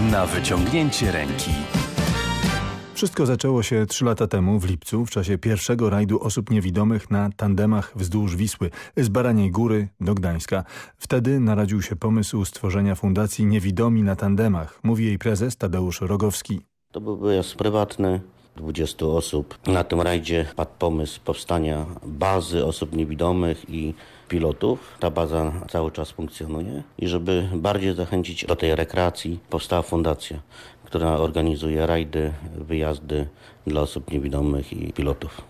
Na wyciągnięcie ręki. Wszystko zaczęło się trzy lata temu w lipcu w czasie pierwszego rajdu osób niewidomych na tandemach wzdłuż Wisły z Baraniej Góry do Gdańska. Wtedy naradził się pomysł stworzenia Fundacji Niewidomi na tandemach, mówi jej prezes Tadeusz Rogowski. To był wyjazd prywatny, 20 osób. Na tym rajdzie padł pomysł powstania bazy osób niewidomych i pilotów. Ta baza cały czas funkcjonuje i żeby bardziej zachęcić do tej rekreacji powstała fundacja, która organizuje rajdy, wyjazdy dla osób niewidomych i pilotów.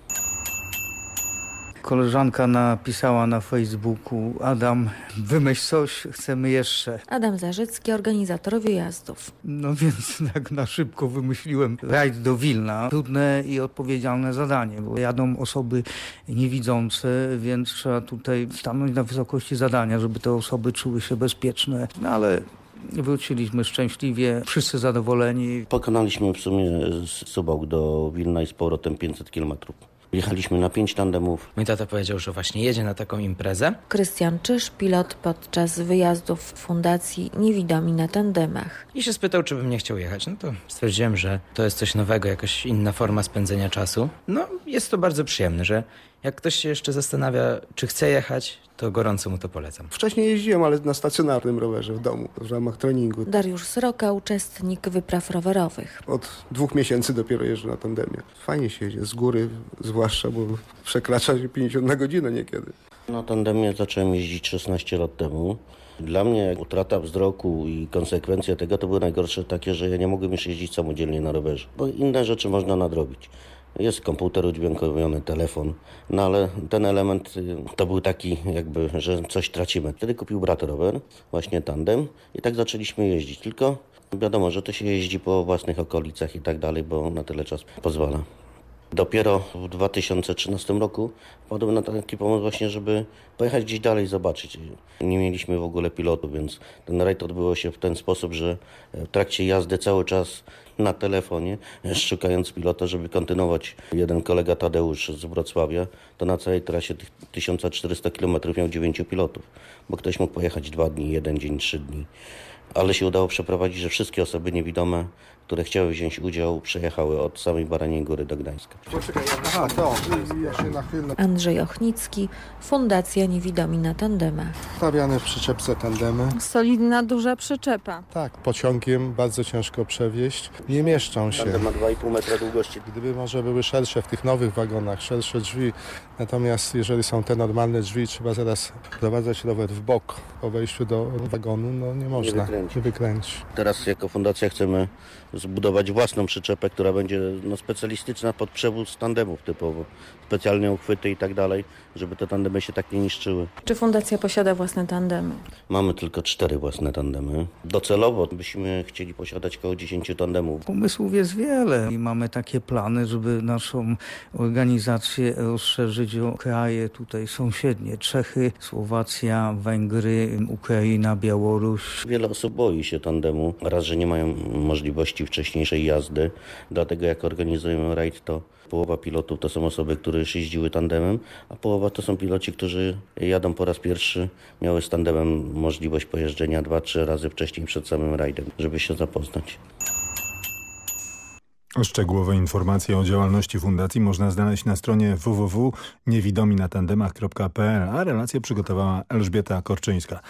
Koleżanka napisała na Facebooku Adam, wymyśl coś, chcemy jeszcze. Adam Zarzycki, organizator wyjazdów. No więc tak na szybko wymyśliłem rajd do Wilna. Trudne i odpowiedzialne zadanie, bo jadą osoby niewidzące, więc trzeba tutaj stanąć na wysokości zadania, żeby te osoby czuły się bezpieczne. No ale Wróciliśmy szczęśliwie, wszyscy zadowoleni. Pokonaliśmy w sumie z Suboł do Wilna i z powrotem 500 kilometrów. Jechaliśmy na pięć tandemów. Mój tata powiedział, że właśnie jedzie na taką imprezę. Krystian Czyż, pilot podczas wyjazdów Fundacji Niewidomi na tandemach. I się spytał, czy bym nie chciał jechać. No to stwierdziłem, że to jest coś nowego, jakaś inna forma spędzenia czasu. No, jest to bardzo przyjemne, że jak ktoś się jeszcze zastanawia, czy chce jechać, to gorąco mu to polecam. Wcześniej jeździłem, ale na stacjonarnym rowerze w domu, w ramach treningu. Dariusz Sroka, uczestnik wypraw rowerowych. Od dwóch miesięcy dopiero jeżdżę na tandemie. Fajnie się jedzie, z góry zwłaszcza, bo przekracza się 50 na godzinę niekiedy. Na tandemie zacząłem jeździć 16 lat temu. Dla mnie utrata wzroku i konsekwencje tego to były najgorsze takie, że ja nie mogłem już jeździć samodzielnie na rowerze, bo inne rzeczy można nadrobić. Jest komputer udźwiękowiony, telefon, no ale ten element y, to był taki jakby, że coś tracimy. Wtedy kupił brat rower, właśnie tandem i tak zaczęliśmy jeździć, tylko wiadomo, że to się jeździ po własnych okolicach i tak dalej, bo na tyle czas pozwala. Dopiero w 2013 roku wpadłem na taki pomysł właśnie, żeby pojechać gdzieś dalej, zobaczyć. Nie mieliśmy w ogóle pilotu, więc ten rajd odbywał się w ten sposób, że w trakcie jazdy cały czas na telefonie, szukając pilota, żeby kontynuować. Jeden kolega Tadeusz z Wrocławia, to na całej trasie tych 1400 km miał 9 pilotów, bo ktoś mógł pojechać dwa dni, jeden dzień, trzy dni. Ale się udało przeprowadzić, że wszystkie osoby niewidome, które chciały wziąć udział, przejechały od samej Baraniej Góry do Gdańska. Aha, to, ja się nachylę. Andrzej Ochnicki, Fundacja Niewidomi na tandemach. Stawiane w przyczepce tandemy. Solidna, duża przyczepa. Tak, pociągiem bardzo ciężko przewieźć. Nie mieszczą się. Tandem ma 2,5 metra długości. Gdyby może były szersze w tych nowych wagonach, szersze drzwi, natomiast jeżeli są te normalne drzwi, trzeba zaraz prowadzać rower w bok po wejściu do wagonu, no nie można. Nie wykręcić. Nie wykręcić. Teraz jako fundacja chcemy zbudować własną przyczepę, która będzie no, specjalistyczna pod przewóz tandemów typowo. Specjalne uchwyty i tak dalej, żeby te tandemy się tak nie niszczyły. Czy fundacja posiada własne tandemy? Mamy tylko cztery własne tandemy. Docelowo byśmy chcieli posiadać około 10 tandemów. Pomysłów jest wiele i mamy takie plany, żeby naszą organizację rozszerzyć o kraje tutaj sąsiednie. Czechy, Słowacja, Węgry, Ukraina, Białoruś. Wiele osób boi się tandemu. Raz, że nie mają możliwości wcześniejszej jazdy. Dlatego jak organizujemy rajd, to połowa pilotów to są osoby, które już jeździły tandemem, a połowa to są piloci, którzy jadą po raz pierwszy, miały z tandemem możliwość pojeżdżenia dwa, trzy razy wcześniej przed samym rajdem, żeby się zapoznać. Szczegółowe informacje o działalności fundacji można znaleźć na stronie www.niewidominatandemach.pl, a relację przygotowała Elżbieta Korczyńska.